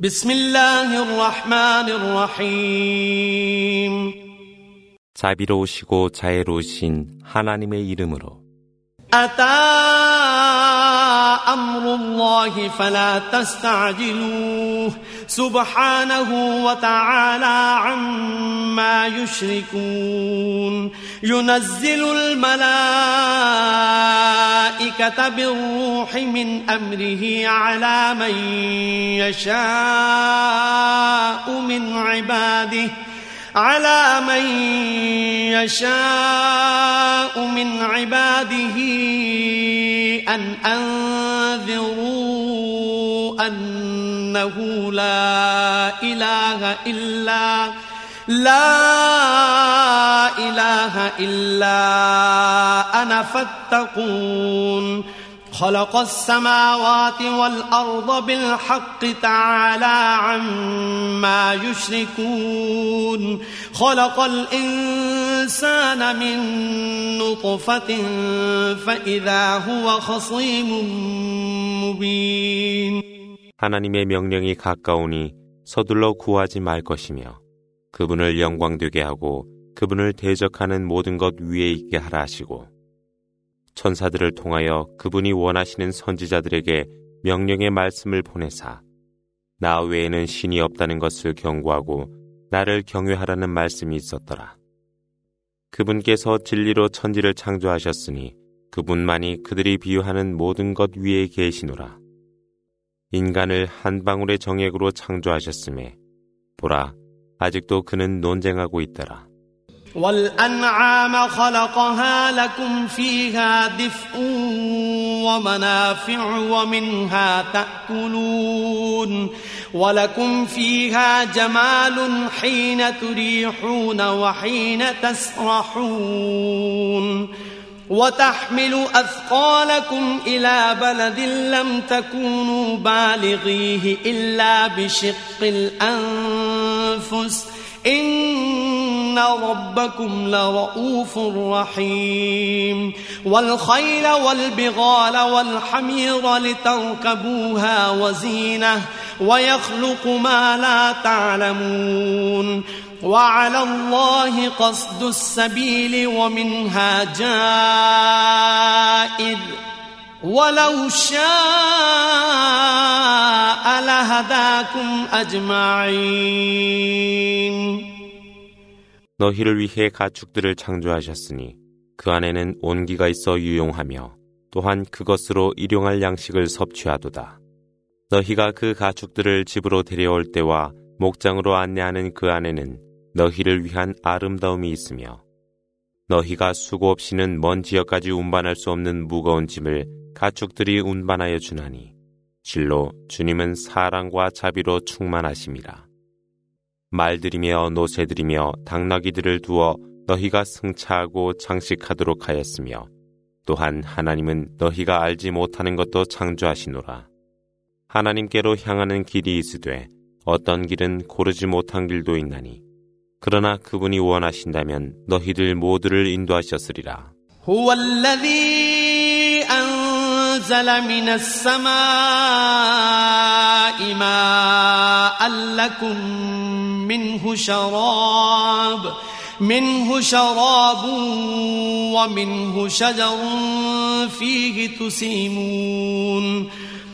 بسم الله الرحمن الرحيم 자비로우시고 자애로우신 하나님의 이름으로 أتى أمر الله فلا تستعجلوه سبحانه وتعالى عما يشركون. ينزل الملائكة بالروح من أمره على من يشاء من عباده على من يشاء من عباده أن أنذروا أنه لا إله إلا لا إله إلا أنا فاتقون. خلق السماوات والأرض بالحق تعالى عما يشركون. خلق الإنسان من نطفة فإذا هو خصيم مبين. 하나님의 명령이 가까우니 서둘러 구하지 말 것이며 그분을 영광되게 하고 그분을 대적하는 모든 것 위에 있게 하라 하시고 천사들을 통하여 그분이 원하시는 선지자들에게 명령의 말씀을 보내사 나 외에는 신이 없다는 것을 경고하고 나를 경외하라는 말씀이 있었더라. 그분께서 진리로 천지를 창조하셨으니 그분만이 그들이 비유하는 모든 것 위에 계시노라. 인간을 한 방울의 정액으로 창조하셨음에 보라 아직도 그는 논쟁하고 있더라. والأنعام خلقها لكم فيها دفء ومنافع ومنها تأكلون ولكم فيها جمال حين تريحون وحين تسرحون وتحمل أثقالكم إلى بلد لم تكونوا بالغيه إلا بشق الأنفس. إن ربكم لرؤوف رحيم. والخيل والبغال والحمير لتركبوها وزينة ويخلق ما لا تعلمون. وعلى الله قصد السبيل ومنها جائر ولو شاء لهداكم أجمعين 너희를 위해 가축들을 창조하셨으니 그 안에는 온기가 있어 유용하며 또한 그것으로 일용할 양식을 섭취하도다. 너희가 그 가축들을 집으로 데려올 때와 목장으로 안내하는 그 안에는 너희를 위한 아름다움이 있으며 너희가 수고 없이는 먼 지역까지 운반할 수 없는 무거운 짐을 가축들이 운반하여 주나니 실로 주님은 사랑과 자비로 충만하심이라. 말들이며 노새들이며 당나귀들을 두어 너희가 승차하고 장식하도록 하였으며 또한 하나님은 너희가 알지 못하는 것도 창조하시노라. 하나님께로 향하는 길이 있으되 어떤 길은 고르지 못한 길도 있나니 그러나 그분이 원하신다면 너희들 모두를 인도하셨으리라. أنزل من السماء ماء لكم منه شراب منه شراب ومنه شجر فيه تسيمون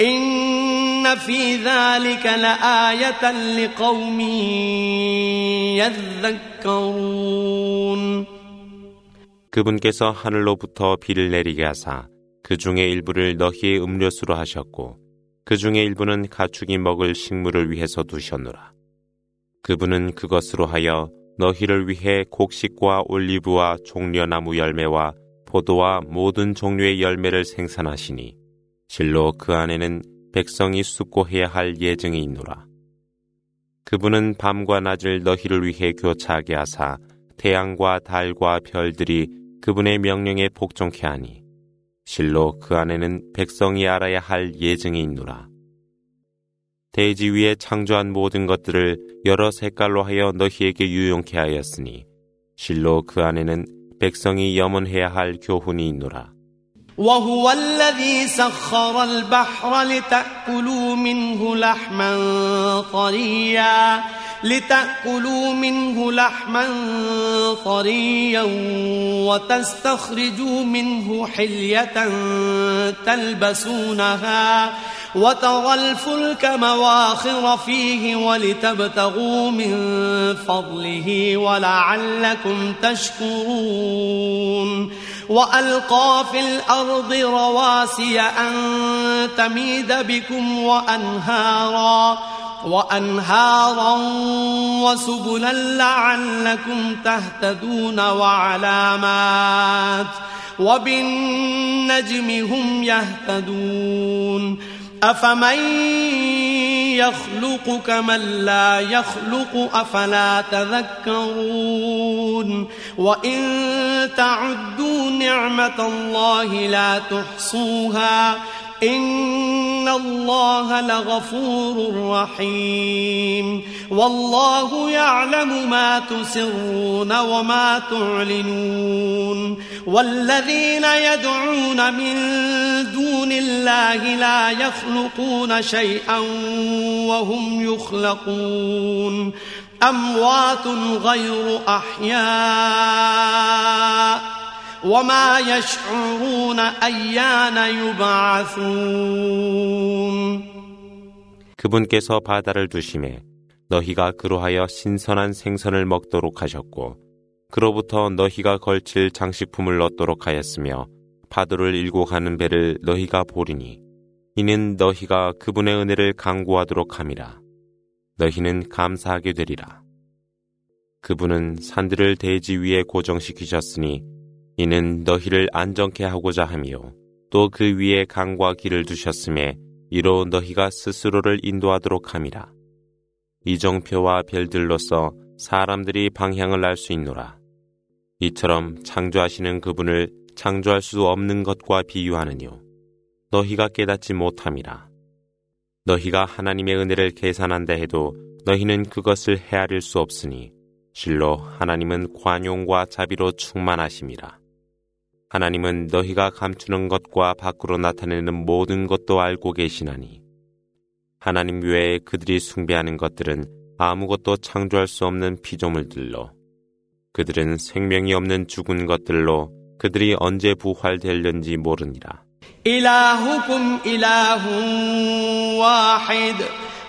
إن في ذلك لآية لقوم يذكرون 그분께서 하늘로부터 비를 내리게 하사 그 그 중에 일부를 너희의 음료수로 하셨고 그 중에 일부는 가축이 먹을 식물을 위해서 두셨노라. 그분은 그것으로 하여 너희를 위해 곡식과 올리브와 종려나무 열매와 포도와 모든 종류의 열매를 생산하시니 실로 그 안에는 백성이 숙고해야 할 예정이 있노라. 그분은 밤과 낮을 너희를 위해 교차하게 하사 태양과 달과 별들이 그분의 명령에 복종케 하니 실로 그 안에는 백성이 알아야 할 예정이 있노라. 대지 위에 창조한 모든 것들을 여러 색깔로 하여 너희에게 유용케 하였으니 실로 그 안에는 백성이 염원해야 할 교훈이 있노라. وهو الذي سخر البحر لتأكلوا منه لحما طريا. لتأكلوا منه لحما طريا وتستخرجوا منه حلية تلبسونها وترى الفلك مواخر فيه ولتبتغوا من فضله ولعلكم تشكرون وألقى في الأرض رواسي أن تميد بكم وأنهارا وأنهارا وسبلا لعلكم تهتدون وعلامات وبالنجم هم يهتدون أفمن يخلق كمن لا يخلق أفلا تذكرون وإن تعدوا نعمة الله لا تحصوها إن الله لغفور رحيم والله يعلم ما تسرون وما تعلنون والذين يدعون من دون الله لا يخلقون شيئا وهم يخلقون أموات غير أحياء وما يشعرون أيان يبعثون 그분께서 바다를 두심에 너희가 그로하여 신선한 생선을 먹도록 하셨고 그로부터 너희가 걸칠 장식품을 얻도록 하였으며 파도를 일고 가는 배를 너희가 보리니 이는 너희가 그분의 은혜를 강구하도록 함이라 너희는 감사하게 되리라 그분은 산들을 대지 위에 고정시키셨으니 이는 너희를 안정케 하고자 하며 또그 위에 강과 길을 두셨음에 이로 너희가 스스로를 인도하도록 함이라. 이정표와 별들로서 사람들이 방향을 알 수 있노라. 이처럼 창조하시는 그분을 창조할 수 없는 것과 비유하느뇨. 너희가 깨닫지 못함이라. 너희가 하나님의 은혜를 계산한다 해도 너희는 그것을 헤아릴 수 없으니 실로 하나님은 관용과 자비로 충만하심이라. 하나님은 너희가 감추는 것과 밖으로 나타내는 모든 것도 알고 계시나니 하나님 외에 그들이 숭배하는 것들은 아무것도 창조할 수 없는 피조물들로 그들은 생명이 없는 죽은 것들로 그들이 언제 부활될는지 모르니라.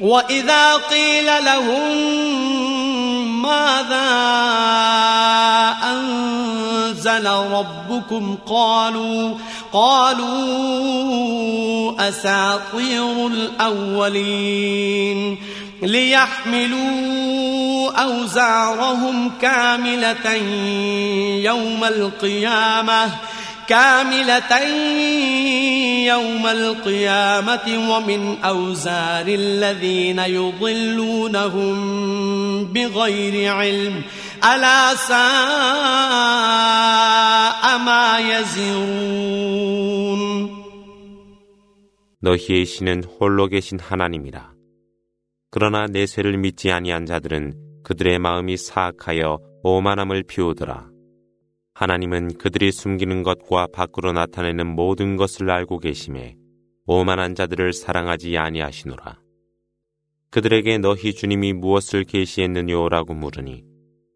وإذا قيل لهم ماذا أنزل ربكم قالوا قالوا أساطير الأولين ليحملوا أوزارهم كاملة يوم القيامة كاملة يوم القيامة ومن أوزار الذين يضلونهم بغير علم ألا ساء ما يزرون 너희의 신은 홀로 계신 하나님이라. 그러나 내세를 믿지 아니한 자들은 그들의 마음이 사악하여 오만함을 피우더라. 하나님은 그들이 숨기는 것과 밖으로 나타내는 모든 것을 알고 계심에 오만한 자들을 사랑하지 아니하시노라. 그들에게 너희 주님이 무엇을 계시했느냐라고 물으니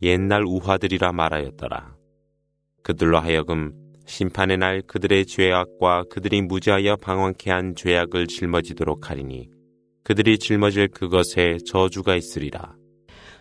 옛날 우화들이라 말하였더라. 그들로 하여금 심판의 날 그들의 죄악과 그들이 무지하여 방황케 한 죄악을 짊어지도록 하리니 그들이 짊어질 그것에 저주가 있으리라.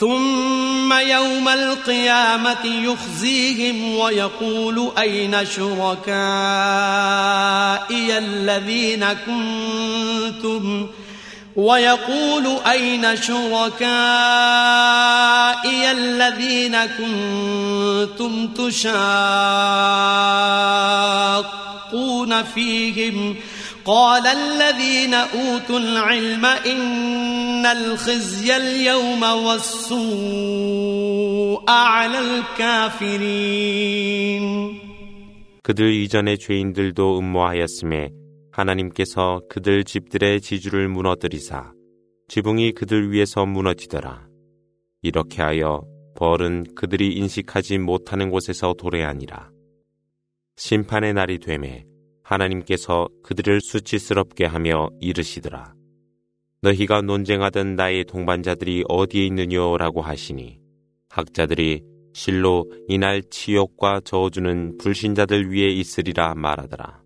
ثم يوم القيامة يخزيهم ويقول أين شركائي الذين كنتم؟ ويقول أين شركائي الذين كنتم تشاقون فيهم؟ قال الذين أوتوا العلم إن الخزي اليوم والسوء على الكافرين 그들 이전의 죄인들도 음모하였음에 하나님께서 그들 집들의 지주를 무너뜨리사 지붕이 그들 위에서 무너지더라. 이렇게 하여 벌은 그들이 인식하지 못하는 곳에서 도래하니라. 심판의 날이 되매 하나님께서 그들을 수치스럽게 하며 이르시더라. 너희가 논쟁하던 나의 동반자들이 어디에 있느냐라고 하시니 학자들이 실로 이날 치욕과 저주는 불신자들 위에 있으리라 말하더라.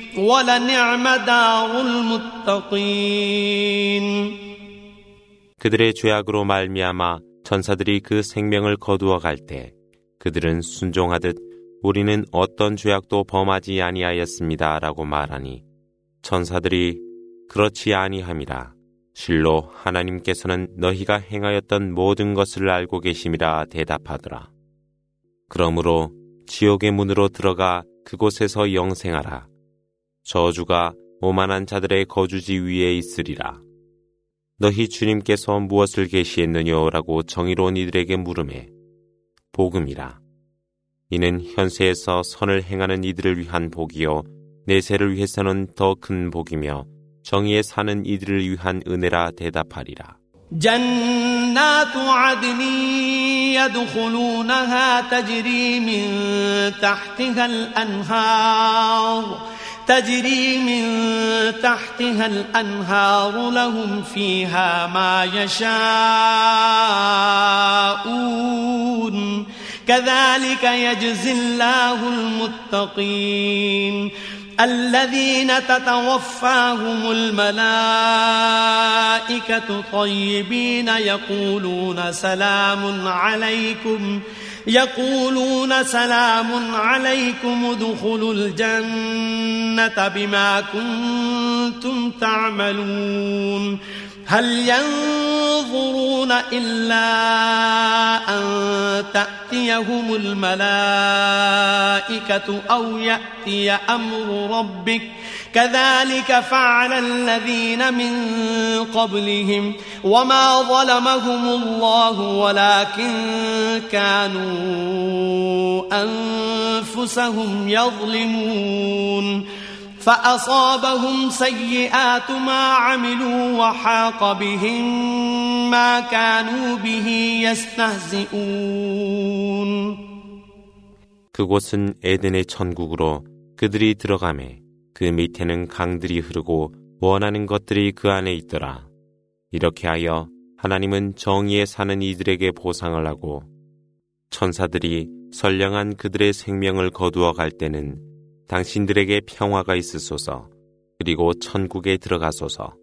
ولنعم دار المتقين 그들의 죄악으로 말미암아 천사들이 그 생명을 거두어 갈 때 그들은 순종하듯 우리는 어떤 죄악도 범하지 아니하였습니다라고 말하니 천사들이 그렇지 아니함이라 실로 하나님께서는 너희가 행하였던 모든 것을 알고 계심이라 대답하더라. 그러므로 지옥의 문으로 들어가 그곳에서 영생하라. 저주가 오만한 자들의 거주지 위에 있으리라. 너희 주님께서 무엇을 계시했느냐라고 정의로운 이들에게 물음에 복음이라. 이는 현세에서 선을 행하는 이들을 위한 복이요 내세를 위해서는 더 큰 복이며 정의에 사는 이들을 위한 은혜라 대답하리라. جنات عدن يدخلونها تجري من تحتها الأنهار تجري من تحتها الأنهار لهم فيها ما يشاءون. كذلك يجزي الله المتقين. الذين تتوفاهم الملائكة طيبين يقولون سلام عليكم. يقولون سلام عليكم ادخلوا الجنة بما كنتم تعملون. هل ينظرون إلا أن تأتيهم الملائكة أو يأتي أمر ربك؟ كذلك فعل الذين من قبلهم وما ظلمهم الله ولكن كانوا أنفسهم يظلمون. فأصابهم سيئات ما عملوا وحاق بهم ما كانوا به يستهزئون 그곳은 에덴의 천국으로 그들이 들어가매 그 밑에는 강들이 흐르고 원하는 것들이 그 안에 있더라. 이렇게 하여 하나님은 정의에 사는 이들에게 보상을 하고 천사들이 선량한 그들의 생명을 거두어 갈 때는 당신들에게 평화가 있으소서 그리고 천국에 들어가소서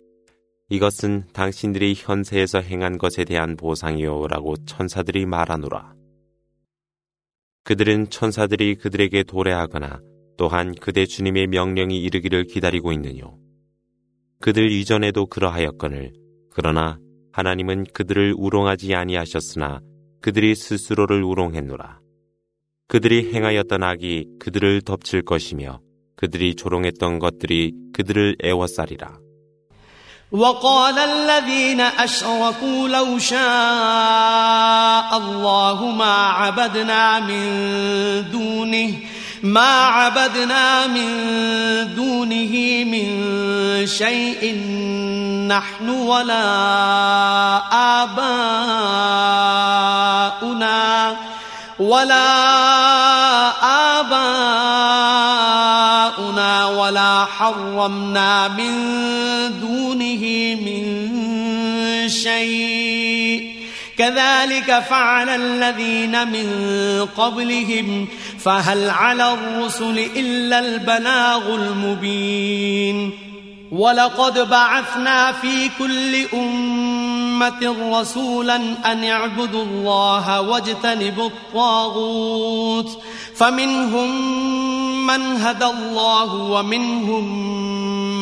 이것은 당신들이 현세에서 행한 것에 대한 보상이요라고 천사들이 말하노라. 그들은 천사들이 그들에게 도래하거나 또한 그대 주님의 명령이 이르기를 기다리고 있느뇨. 그들 이전에도 그러하였거늘 그러나 하나님은 그들을 우롱하지 아니하셨으나 그들이 스스로를 우롱했노라. 그들이 행하였던 악이 그들을 덮칠 것이며 그들이 조롱했던 것들이 그들을 애워싸리라. وقال الذين أشركوا لو شاء الله ما عبدنا من دونه ما عبدنا من دونه من شيء نحن ولا آباؤنا ولا آباؤنا ولا حرمنا من دونه من شيء. كذلك فعل الذين من قبلهم فهل على الرسل إلا البلاغ المبين. ولقد بعثنا في كل أمة رسولا أن اعبدوا الله واجتنبوا الطاغوت. فمنهم من هدى الله ومنهم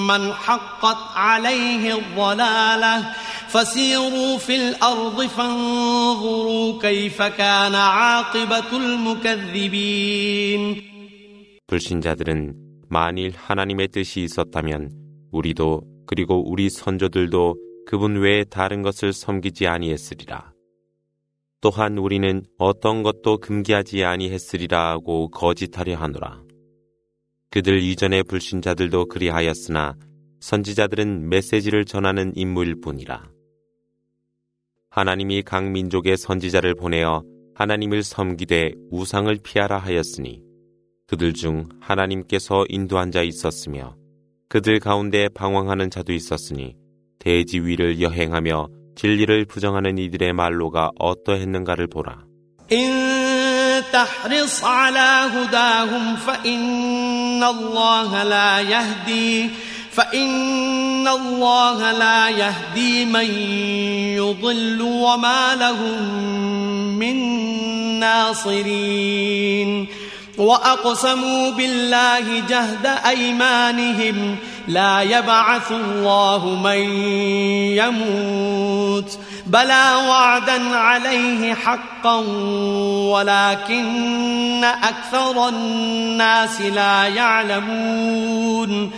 من حقت عليه الضلالة. فسيروا في الأرض فانظروا كيف كان عاقبة المكذبين. 불신자들은 만일 하나님의 뜻이 있었다면 우리도 그리고 우리 선조들도 그분 외에 다른 것을 섬기지 아니했으리라. 또한 우리는 어떤 것도 금기하지 아니했으리라 하고 거짓하려 하노라. 그들 이전의 불신자들도 그리하였으나 선지자들은 메시지를 전하는 인물일 뿐이라. 하나님이 각 민족의 선지자를 보내어 하나님을 섬기되 우상을 피하라 하였으니 그들 중 하나님께서 인도한 자 있었으며 그들 가운데 방황하는 자도 있었으니 대지 위를 여행하며 진리를 부정하는 이들의 말로가 어떠했는가를 보라. تحرص على هداهم فإن الله لا يهدي فإن الله لا يهدي من يضل وما لهم من ناصرين وأقسموا بالله جهد أيمانهم لا يبعث الله من يموت بلى وعدا عليه حقا ولكن أكثر الناس لا يعلمون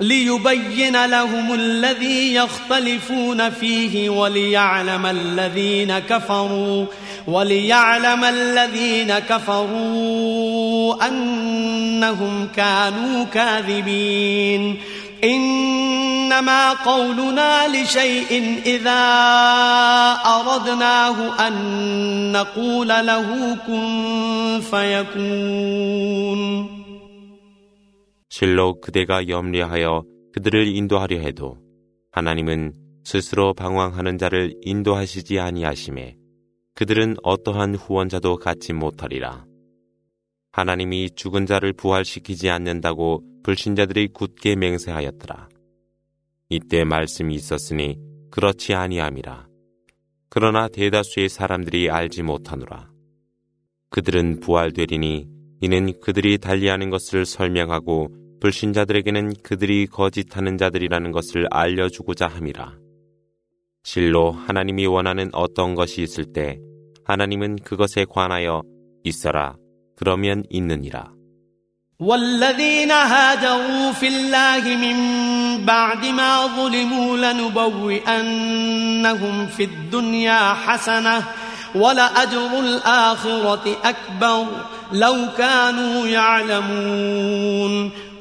ليبين لهم الذي يختلفون فيه وليعلم الذين كفروا وليعلم الذين كفروا أنهم كانوا كاذبين إنما قولنا لشيء إذا أردناه أن نقول له كن فيكون 실로 그대가 염려하여 그들을 인도하려 해도 하나님은 스스로 방황하는 자를 인도하시지 아니하심에 그들은 어떠한 후원자도 갖지 못하리라. 하나님이 죽은 자를 부활시키지 않는다고 불신자들이 굳게 맹세하였더라. 이때 말씀이 있었으니 그렇지 아니함이라. 그러나 대다수의 사람들이 알지 못하노라. 그들은 부활되리니 이는 그들이 달리하는 것을 설명하고 불신자들에게는 그들이 거짓하는 자들이라는 것을 알려주고자 함이라. 실로 하나님이 원하는 어떤 것이 있을 때 하나님은 그것에 관하여 있어라 그러면 있느니라. والذين هاجروا في الله من بعد ما ظلموا لنبوئنهم في الدنيا حسنة ولأجر الآخرة أكبر لو كانوا يعلمون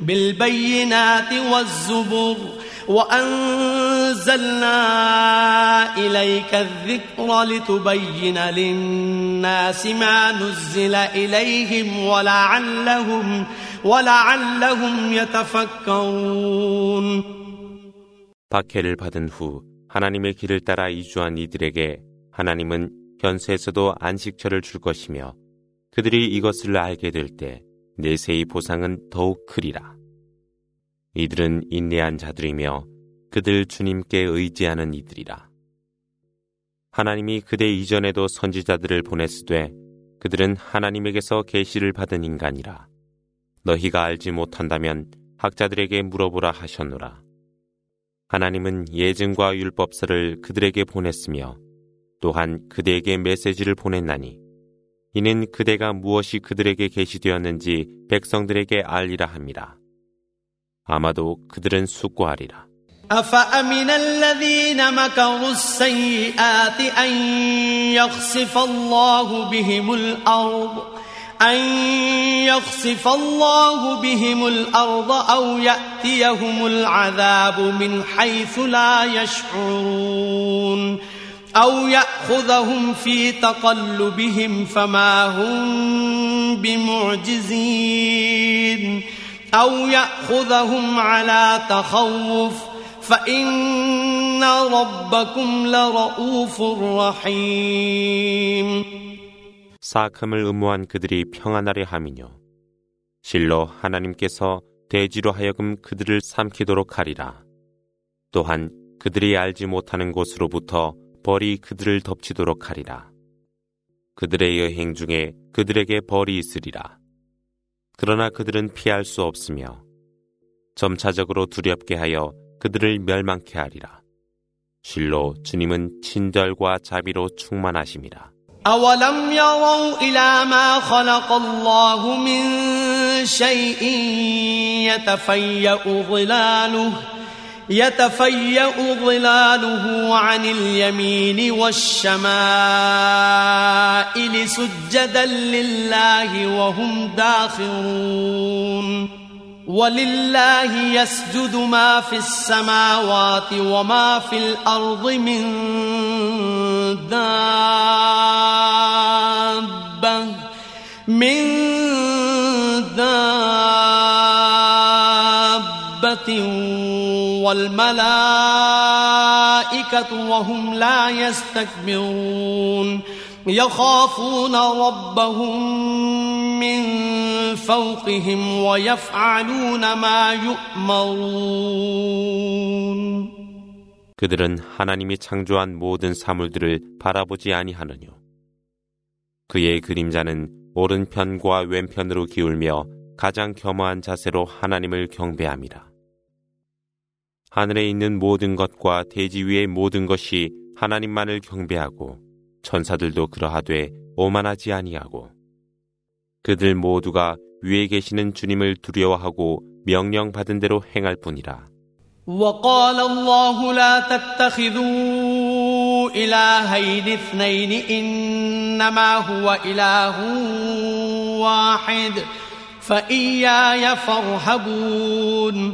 بالبينات والزبر وأنزلنا إليك الذكر لتبين للناس ما نزل إليهم ولعلهم ولعلهم يتفكرون 박해를 받은 후 하나님의 길을 따라 이주한 이들에게 하나님은 현세에서도 안식처를 줄 것이며 그들이 이것을 알게 될때 내세의 보상은 더욱 크리라. 이들은 인내한 자들이며 그들 주님께 의지하는 이들이라. 하나님이 그대 이전에도 선지자들을 보냈으되 그들은 하나님에게서 계시를 받은 인간이라. 너희가 알지 못한다면 학자들에게 물어보라 하셨노라. 하나님은 예증과 율법서를 그들에게 보냈으며 또한 그대에게 메시지를 보냈나니 이는 그대가 무엇이 그들에게 계시되었는지 백성들에게 알리라 함이라. 아마도 그들은 숙고하리라. أفأمن الذين مكروا السيئات أن يخسف الله بهم الأرض أن يخسف الله بهم الأرض أو يأتيهم العذاب من حيث لا يشعرون أو يأخذهم في تقلبهم فما هم بمعجزين أو يأخذهم على تخوف فإن ربكم لرؤوف رحيم 사악함을 음모한 그들이 평안하려 함이뇨. 실로 하나님께서 대지로 하여금 그들을 삼키도록 하리라. 또한 그들이 알지 못하는 곳으로부터 벌이 그들을 덮치도록 하리라. 그들의 여행 중에 그들에게 벌이 있으리라. 그러나 그들은 피할 수 없으며 점차적으로 두렵게 하여 그들을 멸망케 하리라. 실로 주님은 친절과 자비로 충만하심이라. أولم يروا إلى ما خلق الله من شيء يتفيأ ظلاله يتفيأ ظلاله عن اليمين والشمائل سجدا لله وهم داخرون. ولله يسجد ما في السماوات وما في الأرض من دابة. من دابة والملائكة وهم لا يستكبرون يخافون ربهم من فوقهم ويفعلون ما يؤمرون 그들은 하나님이 창조한 모든 사물들을 바라보지 아니하느뇨. 그의 그림자는 오른편과 왼편으로 기울며 가장 겸허한 자세로 하나님을 경배함이라. 하늘에 있는 모든 것과 대지 위의 모든 것이 하나님만을 경배하고 천사들도 그러하되 오만하지 아니하고 그들 모두가 위에 계시는 주님을 두려워하고 명령받은 대로 행할 뿐이라. إلهين اثنين إنما هو إله واحد فإياي فارهبون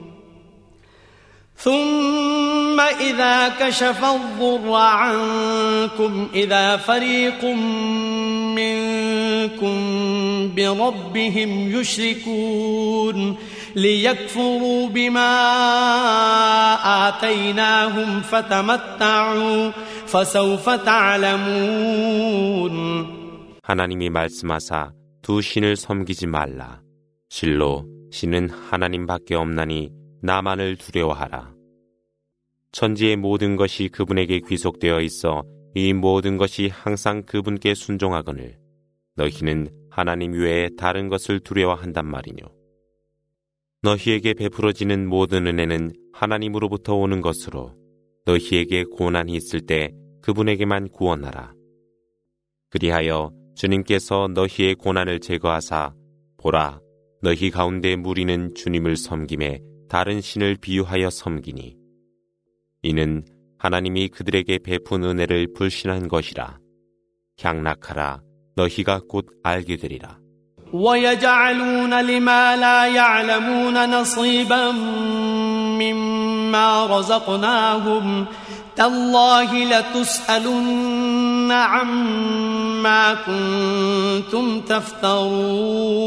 ثم إذا كشف الضر عنكم إذا فريق منكم بربهم يشركون ليكفروا بما آتيناهم فتمتعوا فسوف تعلمون 하나님이 말씀하사 두 신을 섬기지 말라. 실로 신은 하나님밖에 없나니 나만을 두려워하라. 천지의 모든 것이 그분에게 귀속되어 있어 이 모든 것이 항상 그분께 순종하거늘 너희는 하나님 외에 다른 것을 두려워한단 말이뇨. 너희에게 베풀어지는 모든 은혜는 하나님으로부터 오는 것으로 너희에게 고난이 있을 때 그분에게만 구원하라. 그리하여 주님께서 너희의 고난을 제거하사 보라 너희 가운데 무리는 주님을 섬김에 다른 신을 비유하여 섬기니 이는 하나님이 그들에게 베푼 은혜를 불신한 것이라 향락하라 너희가 곧 알게 되리라 ويجعلون لما لا يعلمون نصيبا مما رزقناهم تالله لتسألن عما كنتم تفترون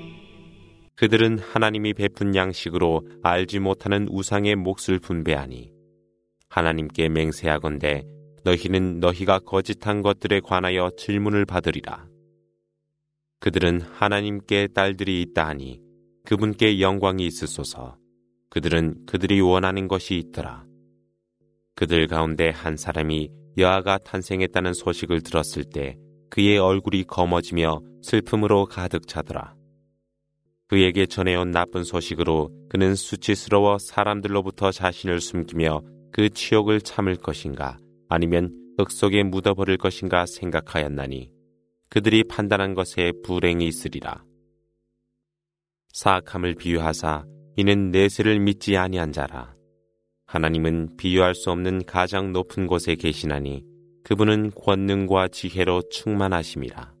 그들은 하나님이 베푼 양식으로 알지 못하는 우상의 몫을 분배하니 하나님께 맹세하건대 너희는 너희가 거짓한 것들에 관하여 질문을 받으리라. 그들은 하나님께 딸들이 있다 하니 그분께 영광이 있으소서. 그들은 그들이 원하는 것이 있더라. 그들 가운데 한 사람이 여아가 탄생했다는 소식을 들었을 때 그의 얼굴이 검어지며 슬픔으로 가득 차더라. 그에게 전해온 나쁜 소식으로 그는 수치스러워 사람들로부터 자신을 숨기며 그 치욕을 참을 것인가 아니면 흙 속에 묻어버릴 것인가 생각하였나니 그들이 판단한 것에 불행이 있으리라. 사악함을 비유하사 이는 내세를 믿지 아니한 자라. 하나님은 비유할 수 없는 가장 높은 곳에 계시나니 그분은 권능과 지혜로 충만하심이라.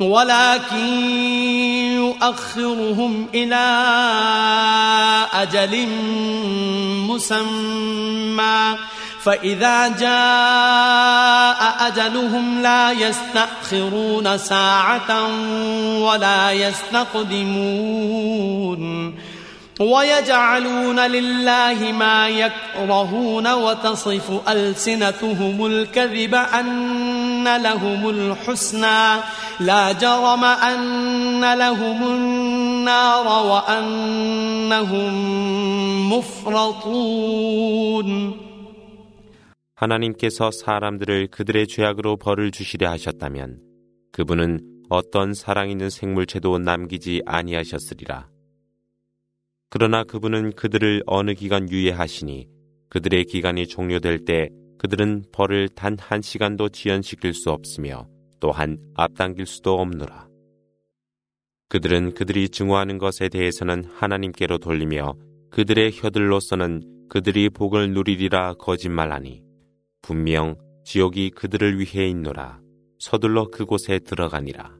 ولكن يؤخرهم إلى أجل مسمى. فإذا جاء أجلهم لا يستأخرون ساعة ولا يستقدمون. ويجعلون لله ما يكرهون وتصف ألسنتهم الكذب أن لهم الحسنى لا جرم أن لهم النار وأنهم مفرطون 하나님께서 사람들을 그들의 죄악으로 벌을 주시려 하셨다면 그분은 어떤 사랑 있는 생물체도 남기지 아니하셨으리라. 그러나 그분은 그들을 어느 기간 유예하시니 그들의 기간이 종료될 때 그들은 벌을 단 한 시간도 지연시킬 수 없으며 또한 앞당길 수도 없노라. 그들은 그들이 증오하는 것에 대해서는 하나님께로 돌리며 그들의 혀들로서는 그들이 복을 누리리라 거짓말하니 분명 지옥이 그들을 위해 있노라. 서둘러 그곳에 들어가니라.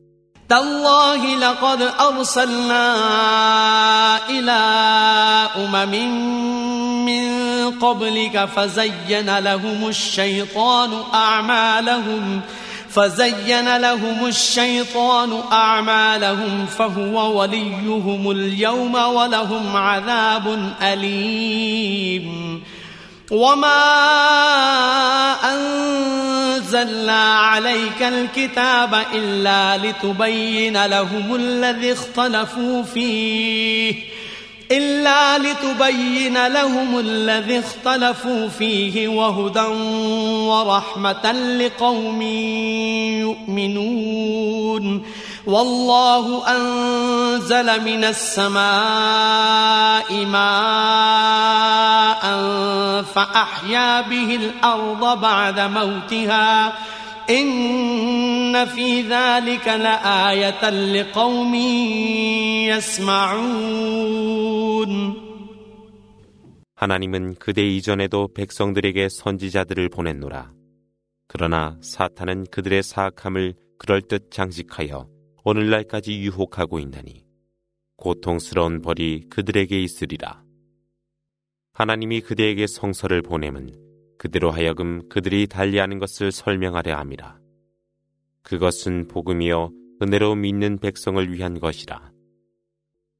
تالله لقد أرسلنا إلى أمم من قبلك فزين لهم الشيطان أعمالهم فزين لهم الشيطان أعمالهم فهو وليهم اليوم ولهم عذاب أليم. وما أنزلنا عليك الكتاب إلا لتبين لهم الذي اختلفوا فيه إلا لتبين لهم الذي اختلفوا فيه وهدى ورحمة لقوم يؤمنون والله أنزل من السماء ماء فأحيا به الأرض بعد موتها إن في ذلك لآية لقوم يسمعون 하나님은 그대 이전에도 백성들에게 선지자들을 보냈노라. 그러나 사탄은 그들의 사악함을 그럴듯 장식하여 오늘날까지 유혹하고 있나니 고통스러운 벌이 그들에게 있으리라. 하나님이 그대에게 성서를 보냄은 그대로 하여금 그들이 달리하는 것을 설명하려 함이라. 그것은 복음이요 은혜로 믿는 백성을 위한 것이라.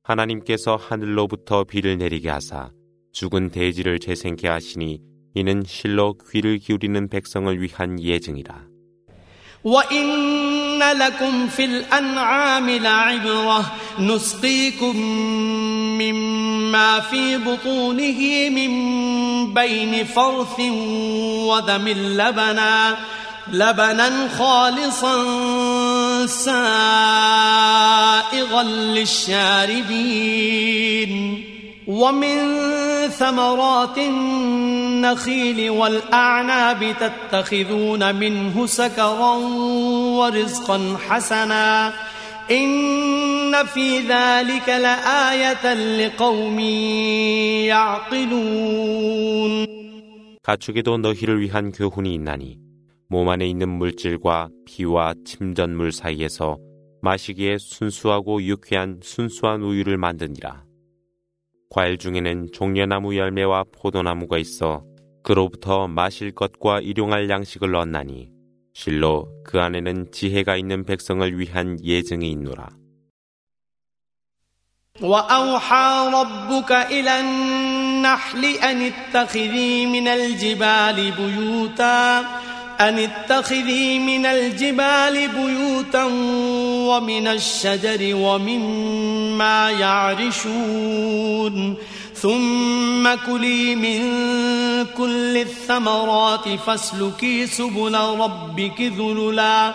하나님께서 하늘로부터 비를 내리게 하사 죽은 대지를 재생케 하시니 이는 실로 귀를 기울이는 백성을 위한 예증이라. وإن لكم في الأنعام لعبرة نسقيكم مما في بطونه من بين فرث ودم لبنا لبنا خالصا سائغا للشاربين. ومن ثمرات النخيل والأعناب تتخذون منه سكرا ورزقا حسنا إن في ذلك لآية لقوم يعقلون 가축에도 너희를 위한 교훈이 있나니 몸 안에 있는 물질과 피와 침전물 사이에서 마시기에 순수하고 유쾌한 순수한 우유를 만드니라. 과일 중에는 종려나무 열매와 포도나무가 있어 그로부터 마실 것과 일용할 양식을 얻나니 실로 그 안에는 지혜가 있는 백성을 위한 예증이 있노라. وأوحى ربك إلى النحل أن اتخذي من الجبال بيوتا أن اتخذي من الجبال بيوتا ومن الشجر ومما يعرشون. ثم كلي من كل الثمرات فاسلكي سبل ربك ذللا.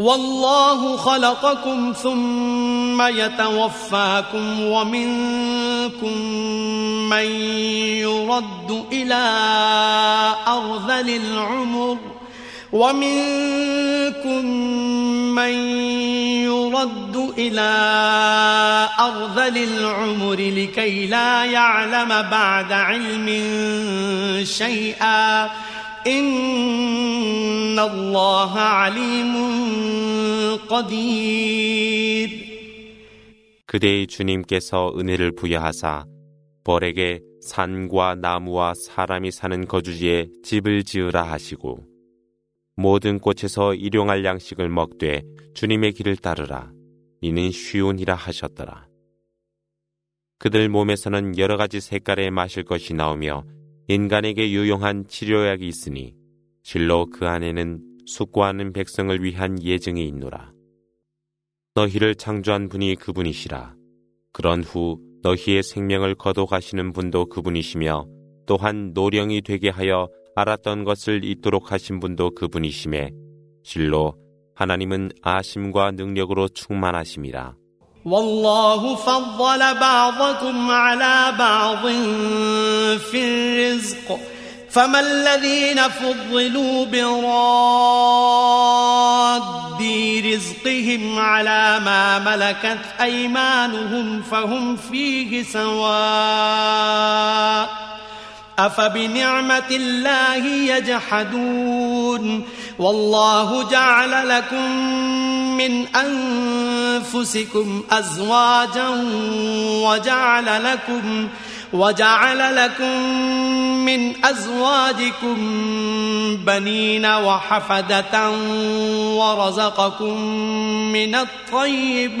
والله خلقكم ثم يتوفاكم ومنكم من يرد إلى أرذل العمر ومنكم من يرد إلى أرذل العمر لكي لا يعلم بعد علم شيئا إن الله عليم قدير 그대의 주님께서 은혜를 부여하사 벌에게 산과 나무와 사람이 사는 거주지에 집을 지으라 하시고 모든 꽃에서 일용할 양식을 먹되 주님의 길을 따르라 이는 쉬운이라 하셨더라. 그들 몸에서는 여러 가지 색깔의 마실 것이 나오며 인간에게 유용한 치료약이 있으니 실로 그 안에는 숙고하는 백성을 위한 예증이 있노라. 너희를 창조한 분이 그분이시라. 그런 후 너희의 생명을 거둬가시는 분도 그분이시며 또한 노령이 되게 하여 알았던 것을 잊도록 하신 분도 그분이심에 실로 하나님은 아심과 능력으로 충만하심이라. والله فضل بعضكم على بعض في الرزق. فما الذين فضلوا براد رزق رزقهم على ما ملكت أيمانهم فهم فيه سواء. أفبنعمة الله يجحدون والله جعل لكم من أنفسكم أزواجا وجعل لكم وجعل لكم من أزواجكم بنين وحفدة ورزقكم من الطيبات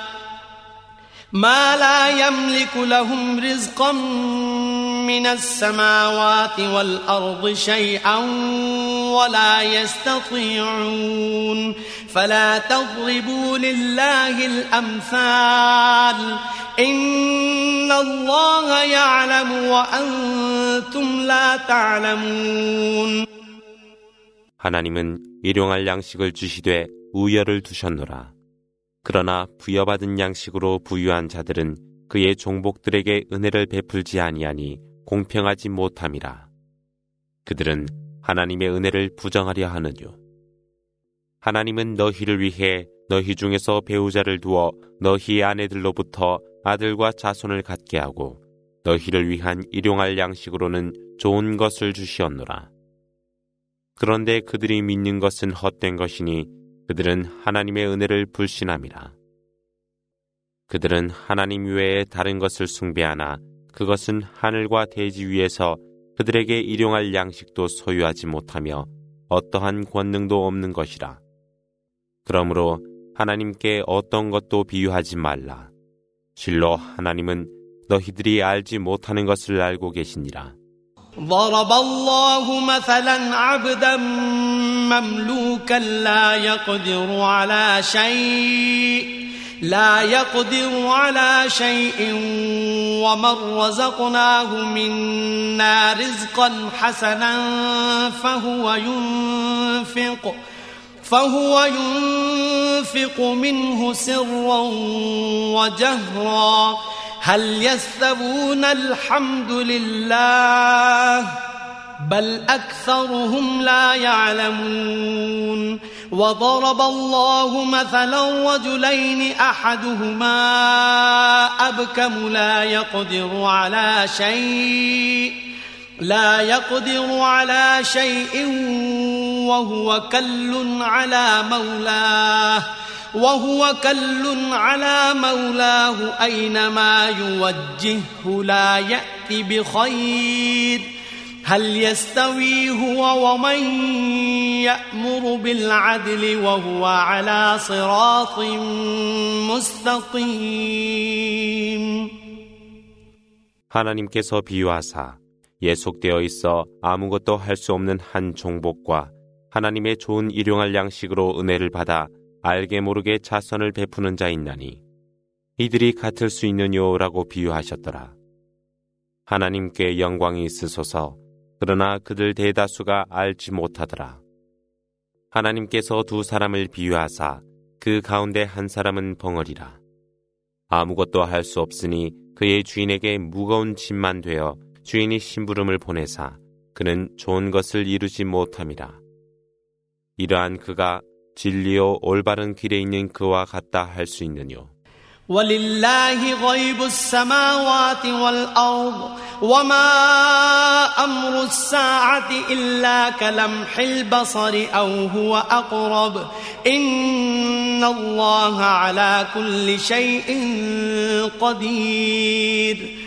ما لا يملك لهم رزقا من السماوات والأرض شيئا ولا يستطيعون فلا تضربوا لله الأمثال إن الله يعلم وأنتم لا تعلمون 하나님은 일용할 양식을 주시되 우열을 두셨노라. 그러나 부여받은 양식으로 부유한 자들은 그의 종복들에게 은혜를 베풀지 아니하니 공평하지 못함이라. 그들은 하나님의 은혜를 부정하려 하느뇨. 하나님은 너희를 위해 너희 중에서 배우자를 두어 너희의 아내들로부터 아들과 자손을 갖게 하고 너희를 위한 일용할 양식으로는 좋은 것을 주시었노라. 그런데 그들이 믿는 것은 헛된 것이니 그들은 하나님의 은혜를 불신함이라. 그들은 하나님 외에 다른 것을 숭배하나 그것은 하늘과 대지 위에서 그들에게 일용할 양식도 소유하지 못하며 어떠한 권능도 없는 것이라. 그러므로 하나님께 어떤 것도 비유하지 말라. 실로 하나님은 너희들이 알지 못하는 것을 알고 계시니라. ضرب الله مثلا عبدا مملوكا لا يقدر على شيء لا يقدر على شيء ومن رزقناه منا رزقا حسنا فهو ينفق. فهو ينفق منه سرا وجهرا. هل يستوون الحمد لله؟ بل أكثرهم لا يعلمون. وضرب الله مثلا رجلين أحدهما أبكم لا يقدر على شيء. لا يقدر على شيء وهو كل على مولاه وهو كل على مولاه أينما يوجهه لا يأتي بخير هل يستوي هو ومن يأمر بالعدل وهو على صراط مستقيم 하나님께서 비유하사 예속되어 있어 아무것도 할 수 없는 한 종복과 하나님의 좋은 일용할 양식으로 은혜를 받아 알게 모르게 자선을 베푸는 자 있나니 이들이 같을 수 있느냐라고 비유하셨더라. 하나님께 영광이 있으소서 그러나 그들 대다수가 알지 못하더라. 하나님께서 두 사람을 비유하사 그 가운데 한 사람은 벙어리라. 아무것도 할 수 없으니 그의 주인에게 무거운 짐만 되어 주인이 심부름을 보내사 그는 좋은 것을 이루지 못함이라. 이러한 그가 진리요 올바른 길에 있는 그와 같다 할 수 있느뇨. ولله غيب السماوات والأرض وما أمر الساعة إلا كلمح البصر أو هو أقرب إن الله على كل شيء قدير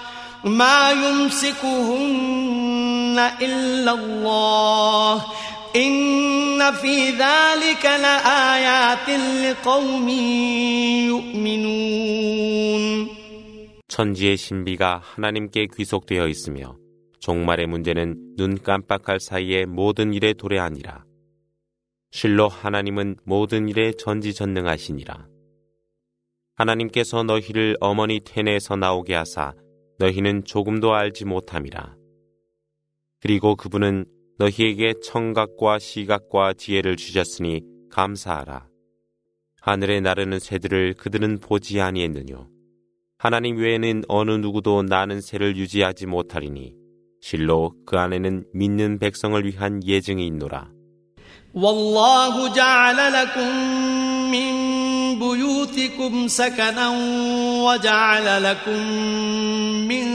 ما يمسكهن إلا الله إن في ذلك لآيات لقوم يؤمنون 천지의 신비가 하나님께 귀속되어 있으며 종말의 문제는 눈 깜빡할 사이에 모든 일에 도래하니라. 실로 하나님은 모든 일에 전지전능하시니라. 하나님께서 너희를 어머니 태내에서 나오게 하사 너희는 조금도 알지 못함이라. 그리고 그분은 너희에게 청각과 시각과 지혜를 주셨으니 감사하라. 하늘에 나르는 새들을 그들은 보지 아니했느뇨. 하나님 외에는 어느 누구도 나는 새를 유지하지 못하리니 실로 그 안에는 믿는 백성을 위한 예증이 있노라. بيوتكم سكنا وجعل لكم من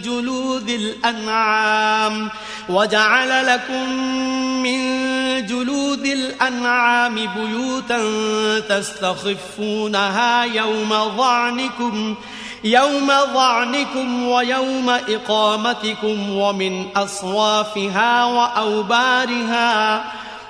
جلود الأنعام وجعل لكم من جلود الأنعام بيوتا تستخفونها يوم ظعنكم يوم ظعنكم ويوم إقامتكم ومن أصوافها وأوبارها.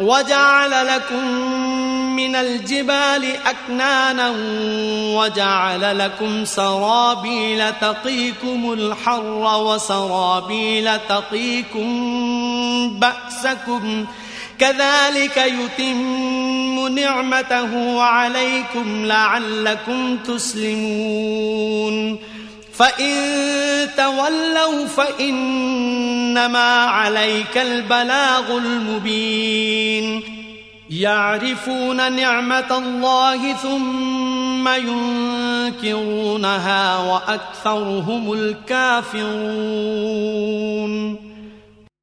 وجعل لكم من الجبال أكنانا وجعل لكم سرابيل تقيكم الحر وسرابيل تقيكم بأسكم. كذلك يتم نعمته عليكم لعلكم تسلمون. فإن تولوا فإنما عليك البلاغ المبين يعرفون نعمة الله ثم ينكرونها وأكثرهم الكافرون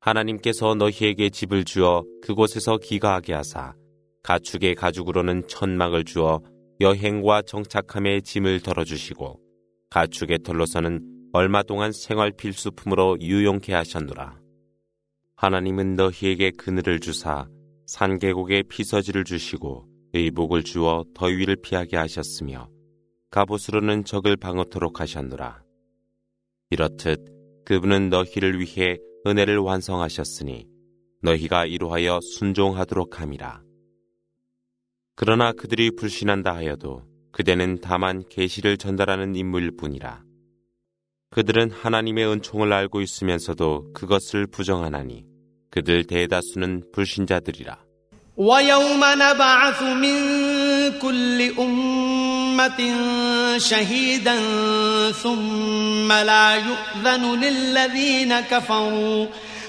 하나님께서 너희에게 집을 주어 그곳에서 기가하게 하사 가축의 가죽으로는 천막을 주어 여행과 정착함에 짐을 덜어주시고 가축의 털로서는 얼마 동안 생활 필수품으로 유용케 하셨노라. 하나님은 너희에게 그늘을 주사 산계곡에 피서지를 주시고 의복을 주어 더위를 피하게 하셨으며 갑옷으로는 적을 방어토록 하셨노라. 이렇듯 그분은 너희를 위해 은혜를 완성하셨으니 너희가 이로하여 순종하도록 함이라. 그러나 그들이 불신한다 하여도 그대는 다만 계시를 전달하는 인물일 뿐이라. 그들은 하나님의 은총을 알고 있으면서도 그것을 부정하나니 그들 대다수는 불신자들이라. ويوم نبعث من كل أمة شهيدا ثم لا يؤذن للذين كفروا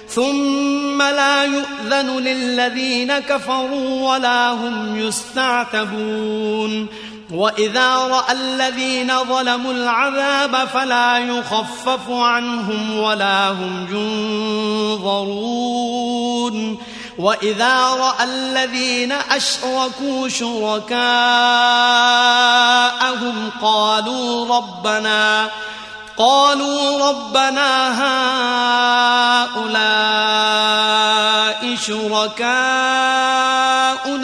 ثم لا يؤذن للذين كفروا ولا هم يستعتبون وإذا رأى الذين ظلموا العذاب فلا يخفف عنهم ولا هم ينظرون وإذا رأى الذين أشركوا شركاءهم قالوا ربنا قالوا ربنا هؤلاء شركاؤنا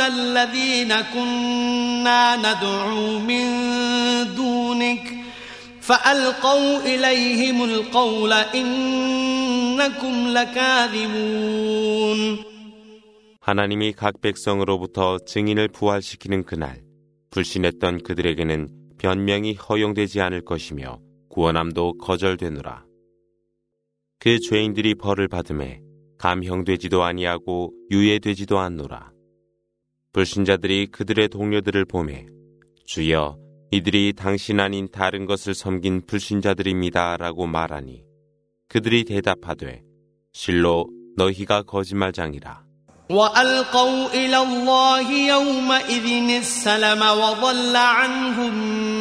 الذين كنا ندعو من دونك فألقوا إليهم القول إنكم لكاذبون 하나님이 각 백성으로부터 증인을 부활시키는 그날 불신했던 그들에게는 변명이 허용되지 않을 것이며 구원함도 거절되노라. 그 죄인들이 벌을 받음에 감형되지도 아니하고 유예되지도 않노라. 불신자들이 그들의 동료들을 보매 주여 이들이 당신 아닌 다른 것을 섬긴 불신자들입니다 라고 말하니 그들이 대답하되 실로 너희가 거짓말장이라. وألقوا إلى الله يومئذ السلم وضل عنهم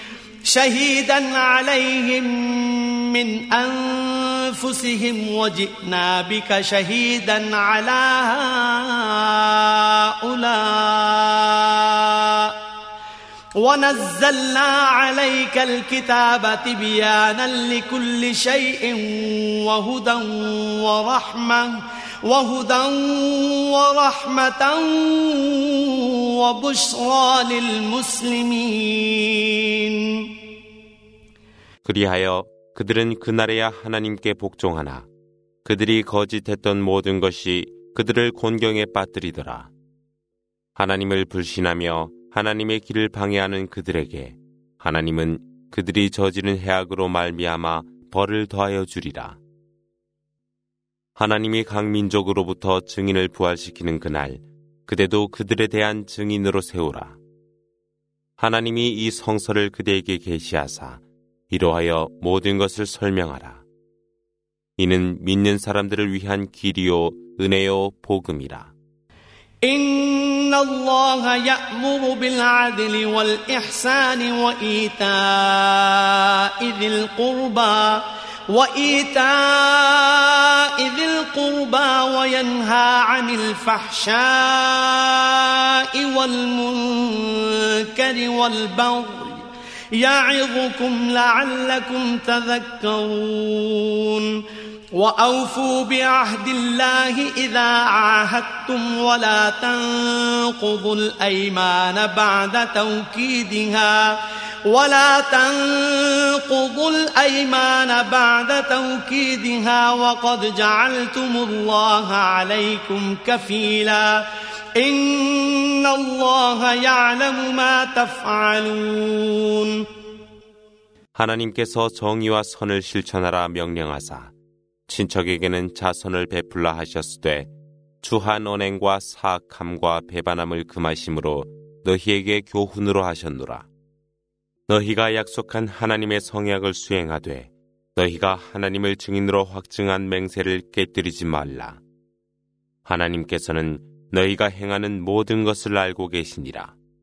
شهيدا عليهم من أنفسهم وجئنا بك شهيدا على هؤلاء. ونزلنا عليك الكتاب تبيانا لكل شيء وهدى ورحمة وهدى ورحمة وبشرى للمسلمين. 그리하여 그들은 그날에야 하나님께 복종하나 그들이 거짓했던 모든 것이 그들을 곤경에 빠뜨리더라. 하나님을 불신하며 하나님의 길을 방해하는 그들에게 하나님은 그들이 저지른 해악으로 말미암아 벌을 더하여 주리라. 하나님이 각 민족으로부터 증인을 부활시키는 그날 그대도 그들에 대한 증인으로 세우라. 하나님이 이 성서를 그대에게 계시하사 이로하여 모든 것을 설명하라. 이는 믿는 사람들을 위한 길이요 은혜요 복음이라. إن الله يأمر بالعدل والإحسان وإيتاء ذي القربى وإيتاء ذي القربى وينهى عن الفحشاء والمنكر والبغي يعظكم لعلكم تذكرون وأوفوا بعهد الله إذا عاهدتم ولا تنقضوا الأيمان بعد توكيدها ولا تنقضوا الأيمان بعد توكيدها وقد جعلتم الله عليكم كفيلا إن الله يعلم ما تفعلون 하나님께서 정의와 선을 실천하라 명령하사 친척에게는 자선을 베풀라 하셨으되 주한 언행과 사악함과 배반함을 금하심으로 너희에게 교훈으로 하셨노라. 너희가 약속한 하나님의 성약을 수행하되 너희가 하나님을 증인으로 확증한 맹세를 깨뜨리지 말라. 하나님께서는 너희가 행하는 모든 것을 알고 계시니라.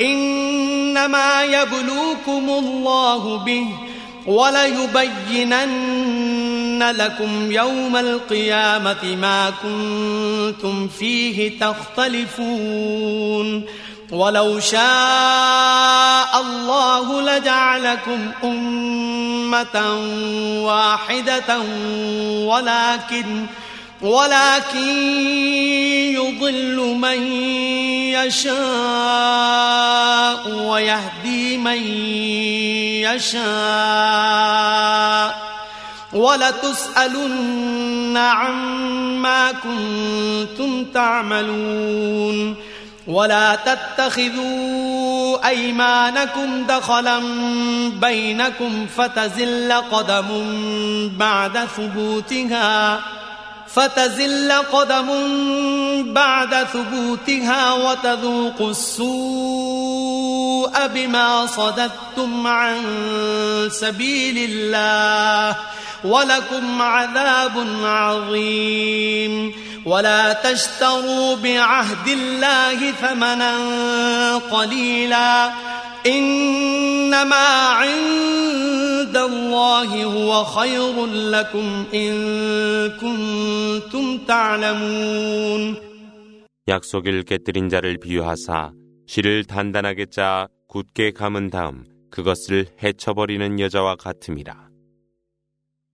إنما يبلوكم الله به وليبينن لكم يوم القيامة ما كنتم فيه تختلفون. ولو شاء الله لجعلكم أمة واحدة ولكن ولكن يضل من يشاء ويهدي من يشاء ولتسألن عما كنتم تعملون ولا تتخذوا أيمانكم دخلا بينكم فتزل قدم بعد ثبوتها فتزل قدم بعد ثبوتها وتذوقوا السوء بما صددتم عن سبيل الله ولكم عذاب عظيم. ولا تشتروا بعهد الله ثمنا قليلا. إنما عند الله هو خير لكم إن كنتم تعلمون 약속을 깨뜨린 자를 비유하사 실을 단단하게 짜 굳게 감은 다음 그것을 헤쳐버리는 여자와 같음이라.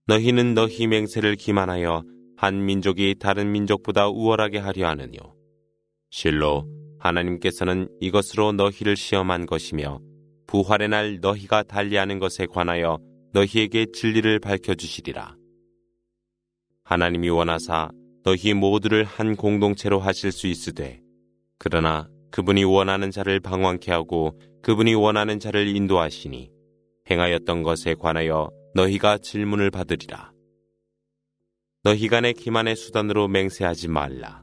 너희는 너희 맹세를 기만하여 한 민족이 다른 민족보다 우월하게 하려 하느뇨. 실로 하나님께서는 이것으로 너희를 시험한 것이며 부활의 날 너희가 달리하는 것에 관하여 너희에게 진리를 밝혀주시리라. 하나님이 원하사 너희 모두를 한 공동체로 하실 수 있으되 그러나 그분이 원하는 자를 방황케 하고 그분이 원하는 자를 인도하시니 행하였던 것에 관하여 너희가 질문을 받으리라. 너희 간의 기만의 수단으로 맹세하지 말라.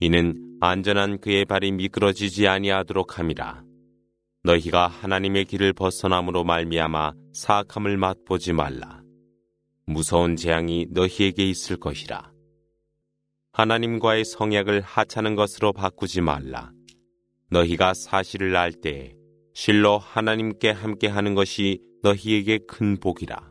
이는 안전한 그의 발이 미끄러지지 아니하도록 함이라. 너희가 하나님의 길을 벗어남으로 말미암아 사악함을 맛보지 말라. 무서운 재앙이 너희에게 있을 것이라. 하나님과의 성약을 하찮은 것으로 바꾸지 말라. 너희가 사실을 알 때에 실로 하나님께 함께 하는 것이 너희에게 큰 복이라.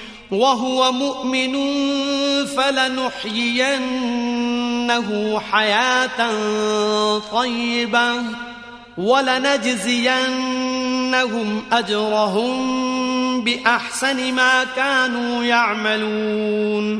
وهو مؤمن فلنحيينه حياة طيبة ولنجزينهم أجرهم بأحسن ما كانوا يعملون.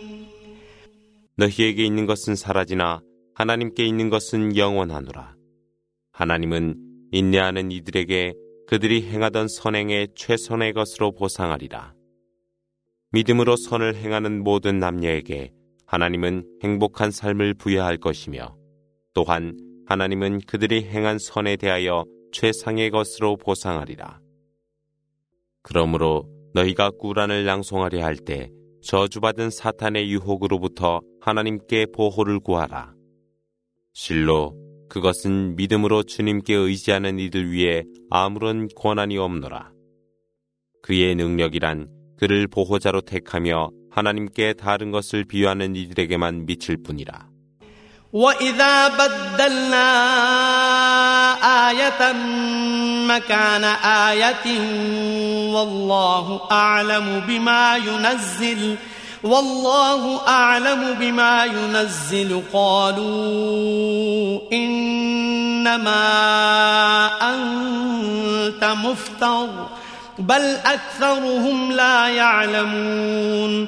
너희에게 있는 것은 사라지나 하나님께 있는 것은 영원하노라. 하나님은 인내하는 이들에게 그들이 행하던 선행의 최선의 것으로 보상하리라. 믿음으로 선을 행하는 모든 남녀에게 하나님은 행복한 삶을 부여할 것이며 또한 하나님은 그들이 행한 선에 대하여 최상의 것으로 보상하리라. 그러므로 너희가 꾸란을 낭송하려 할 때 저주받은 사탄의 유혹으로부터 하나님께 보호를 구하라. 실로 그것은 믿음으로 주님께 의지하는 이들 위에 아무런 권한이 없노라. 그의 능력이란 그를 보호자로 택하며 하나님께 다른 것을 비유하는 이들에게만 미칠 뿐이라. وإذا بدلنا آية مكان آية والله أعلم بما ينزل والله أعلم بما ينزل قالوا إنما أنت مفتر بل أكثرهم لا يعلمون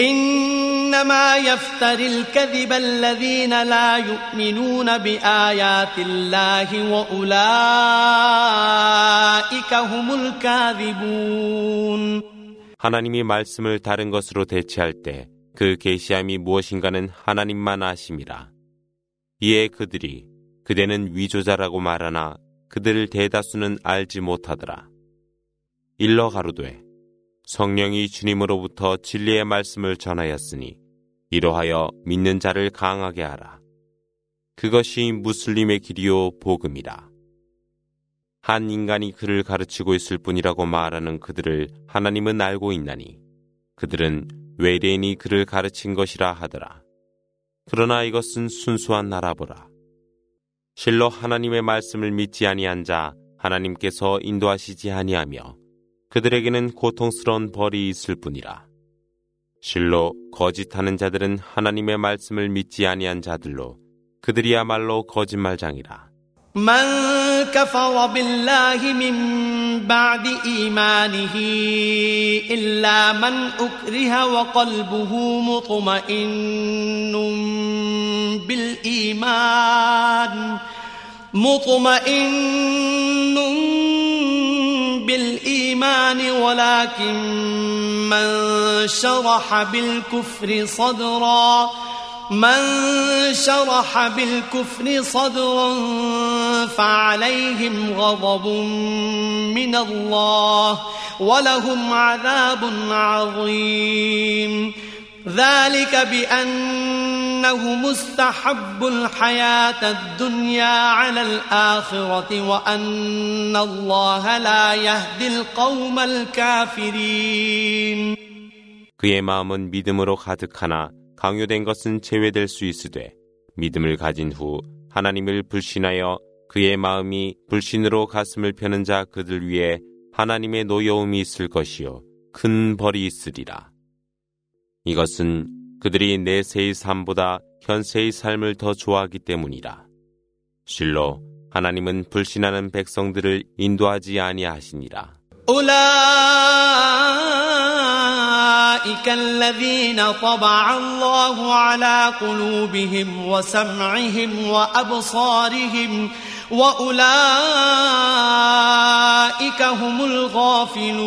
إنما يفتري الكذب الذين لا يؤمنون بآيات الله وأولئك هم الكاذبون 하나님이 말씀을 다른 것으로 대체할 때 그 계시함이 무엇인가는 하나님만 아심이라. 이에 그들이 그대는 위조자라고 말하나 그들 대다수는 알지 못하더라. 일러 가로되 성령이 주님으로부터 진리의 말씀을 전하였으니 이로하여 믿는 자를 강하게 하라. 그것이 무슬림의 길이요 복음이라. 한 인간이 그를 가르치고 있을 뿐이라고 말하는 그들을 하나님은 알고 있나니 그들은 외래인이 그를 가르친 것이라 하더라. 그러나 이것은 순수한 나라보라. 실로 하나님의 말씀을 믿지 아니한 자 하나님께서 인도하시지 아니하며 그들에게는 고통스러운 벌이 있을 뿐이라. 실로 거짓하는 자들은 하나님의 말씀을 믿지 아니한 자들로 그들이야말로 거짓말장이라. من كفر بالله من بعد إيمانه إلا من أكره وقلبه مطمئن بالإيمان مطمئن بالإيمان ولكن من شرح بالكفر صدرا من شرح بالكفر صدرا فعليهم غضب من الله ولهم عذاب عظيم. ذلك بأنه مستحب الحياة الدنيا على الآخرة وأن الله لا يهدي القوم الكافرين 그의 마음은 믿음으로 가득하나 강요된 것은 제외될 수 있으되 믿음을 가진 후 하나님을 불신하여 그의 마음이 불신으로 가슴을 펴는 자 그들 위에 하나님의 노여움이 있을 것이요 큰 벌이 있으리라. 이것은 그들이 내세의 삶보다 현세의 삶을 더 좋아하기 때문이라. 실로 하나님은 불신하는 백성들을 인도하지 아니하시니라. أولئك الذين طبع الله على قلوبهم وسمعهم وأبصارهم وأولئك هم الغافلون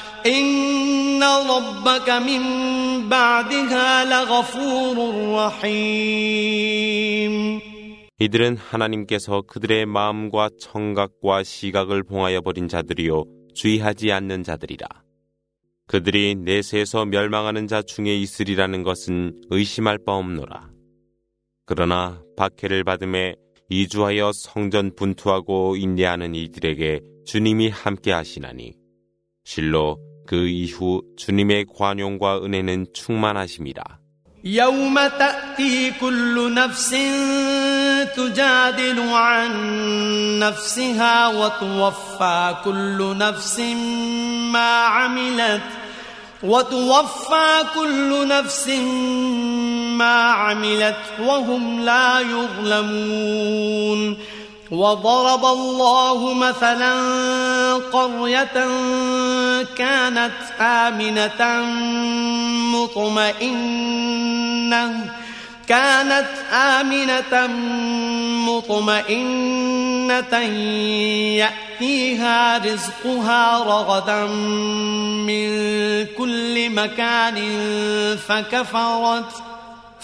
إن ربك من بعدها لغفور رحيم 이들은 하나님께서 그들의 마음과 청각과 시각을 봉하여 버린 자들이요 주의하지 않는 자들이라. 그들이 내세에서 멸망하는 자 중에 있으리라는 것은 의심할 바 없노라. 그러나 박해를 받음에 이주하여 성전 분투하고 인내하는 이들에게 주님이 함께 하시나니 실로 그 이후 주님의 관용과 은혜는 충만하심이라. يوم تأتي كل نفس تجادل عن نفسها وتوفى كل نفس ما عملت وتوفى كل نفس ما عملت وهم لا يظلمون وضرب الله مثلا قرية كانت آمنة مطمئنة كانت آمنة مطمئنة يأتيها رزقها رغدا من كل مكان فكفرت.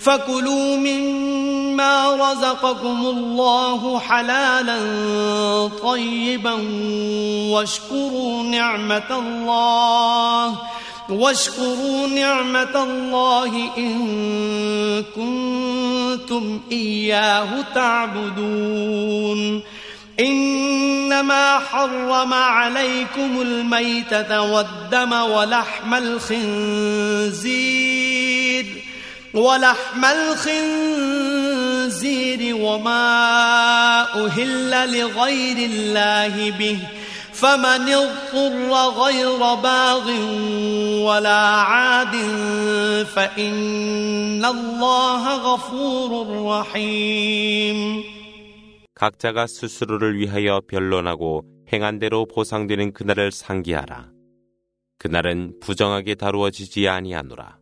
فكلوا مما رزقكم الله حلالا طيبا واشكروا نعمة الله واشكروا نعمة الله إن كنتم إياه تعبدون. إنما حرم عليكم الميتة والدم ولحم الخنزير. ولحم الخنزير وما أهل لغير الله به فمن اضطر غير باغ ولا عاد فإن الله غفور رحيم 각자가 스스로를 위하여 변론하고 행한 대로 보상되는 그날을 상기하라. 그날은 부정하게 다루어지지 아니하노라.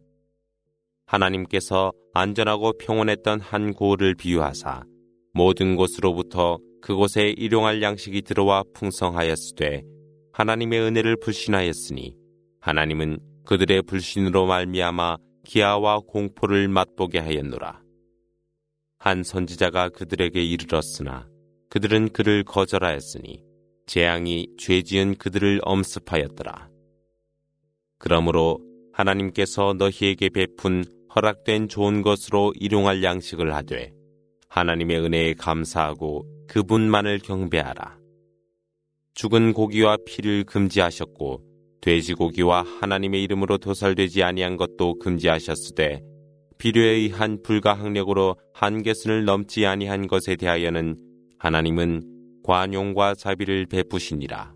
하나님께서 안전하고 평온했던 한 고을을 비유하사 모든 곳으로부터 그곳에 일용할 양식이 들어와 풍성하였으되 하나님의 은혜를 불신하였으니 하나님은 그들의 불신으로 말미암아 기아와 공포를 맛보게 하였노라. 한 선지자가 그들에게 이르렀으나 그들은 그를 거절하였으니 재앙이 죄지은 그들을 엄습하였더라. 그러므로 하나님께서 너희에게 베푼 허락된 좋은 것으로 일용할 양식을 하되 하나님의 은혜에 감사하고 그분만을 경배하라. 죽은 고기와 피를 금지하셨고 돼지고기와 하나님의 이름으로 도살되지 아니한 것도 금지하셨으되 필요에 의한 불가항력으로 한계선을 넘지 아니한 것에 대하여는 하나님은 관용과 자비를 베푸시니라.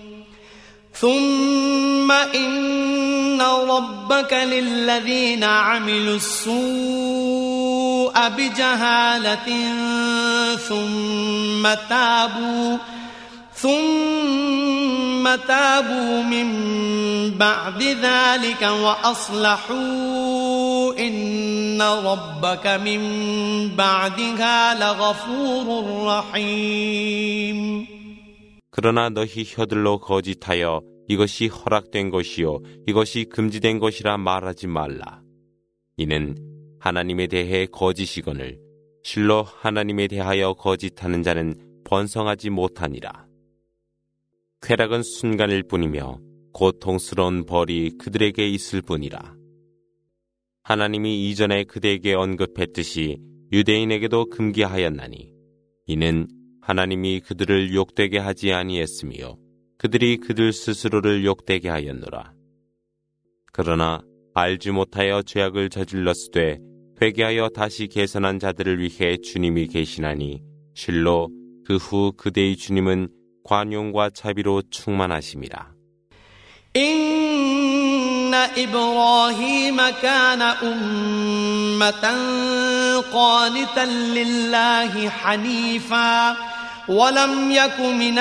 ثم إن ربك للذين عملوا السوء بجهالة ثم تابوا ثم تابوا من بعد ذلك وأصلحوا إن ربك من بعدها لغفور رحيم 그러나 너희 혀들로 거짓하여 이것이 허락된 것이요 이것이 금지된 것이라 말하지 말라. 이는 하나님에 대해 거짓이거늘 실로 하나님에 대하여 거짓하는 자는 번성하지 못하니라. 쾌락은 순간일 뿐이며 고통스러운 벌이 그들에게 있을 뿐이라. 하나님이 이전에 그대에게 언급했듯이 유대인에게도 금기하였나니 이는 하나님이 그들을 욕되게 하지 아니했으며 그들이 그들 스스로를 욕되게 하였노라. 그러나 알지 못하여 죄악을 저질렀으되 회개하여 다시 개선한 자들을 위해 주님이 계시나니 실로 그 후 그대의 주님은 관용과 자비로 충만하심이라. إن إبراهيم كان أمة قانتا لله حنيفا ولم يك من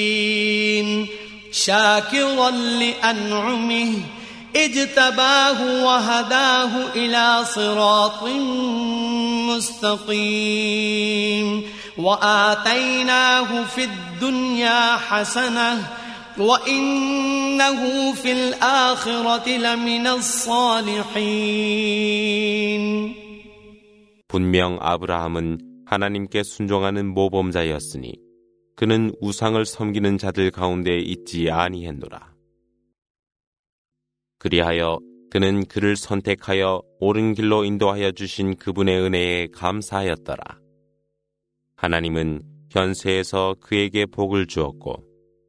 المشركين شاكرا لأنعمه اجتباه وهداه إلى صراط مستقيم وآتيناه في الدنيا حسنة وإنه في الآخرة لمن الصالحين 분명 아브라함은 하나님께 순종하는 모범자였으니 그는 우상을 섬기는 자들 가운데 있지 아니했노라. 그리하여 그는 그를 선택하여 옳은 길로 인도하여 주신 그분의 은혜에 감사하였더라. 하나님은 현세에서 그에게 복을 주었고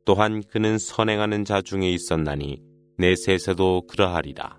또한 그는 선행하는 자 중에 있었나니 내세에서도 그러하리라.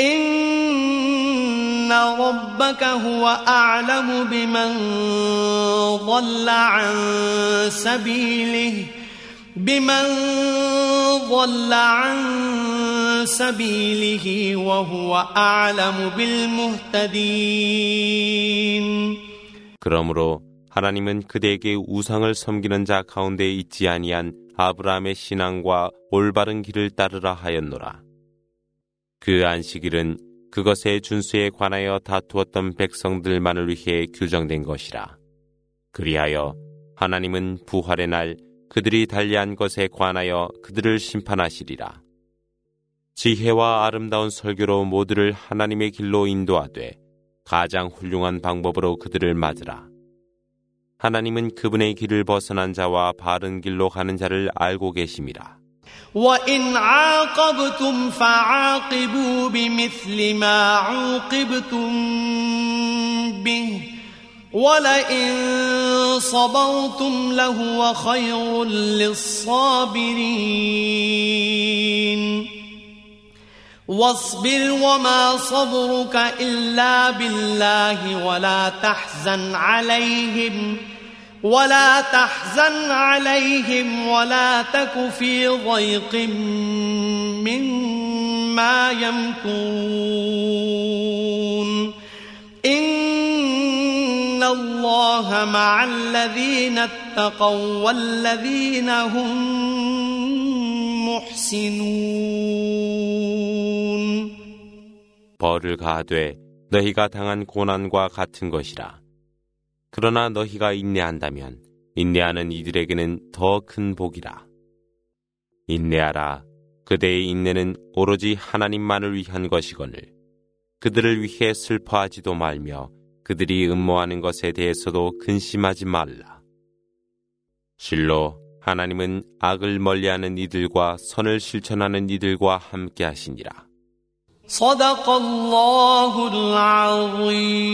إن ربك هو أعلم بمن ضل عن سبيله بمن ضل عن سبيله وهو أعلم بالمهتدين 그러므로 하나님은 그대에게 우상을 섬기는 자 가운데 있지 아니한 아브라함의 신앙과 올바른 길을 따르라 하였노라. 그 안식일은 그것의 준수에 관하여 다투었던 백성들만을 위해 규정된 것이라. 그리하여 하나님은 부활의 날 그들이 달리한 것에 관하여 그들을 심판하시리라. 지혜와 아름다운 설교로 모두를 하나님의 길로 인도하되 가장 훌륭한 방법으로 그들을 맞으라. 하나님은 그분의 길을 벗어난 자와 바른 길로 가는 자를 알고 계심이라. وإن عاقبتم فعاقبوا بمثل ما عوقبتم به. ولئن صبرتم لهو خير للصابرين. واصبر وما صبرك إلا بالله ولا تحزن عليهم. ولا تحزن عليهم ولا تك في ضيق مما يمكرون إن الله مع الذين اتقوا والذين هم محسنون 벌을 가하되 너희가 당한 고난과 같은 것이라. 그러나 너희가 인내한다면 인내하는 이들에게는 더 큰 복이라. 인내하라. 그대의 인내는 오로지 하나님만을 위한 것이거늘. 그들을 위해 슬퍼하지도 말며 그들이 음모하는 것에 대해서도 근심하지 말라. 실로 하나님은 악을 멀리하는 이들과 선을 실천하는 이들과 함께 하시니라. صدق الله العظيم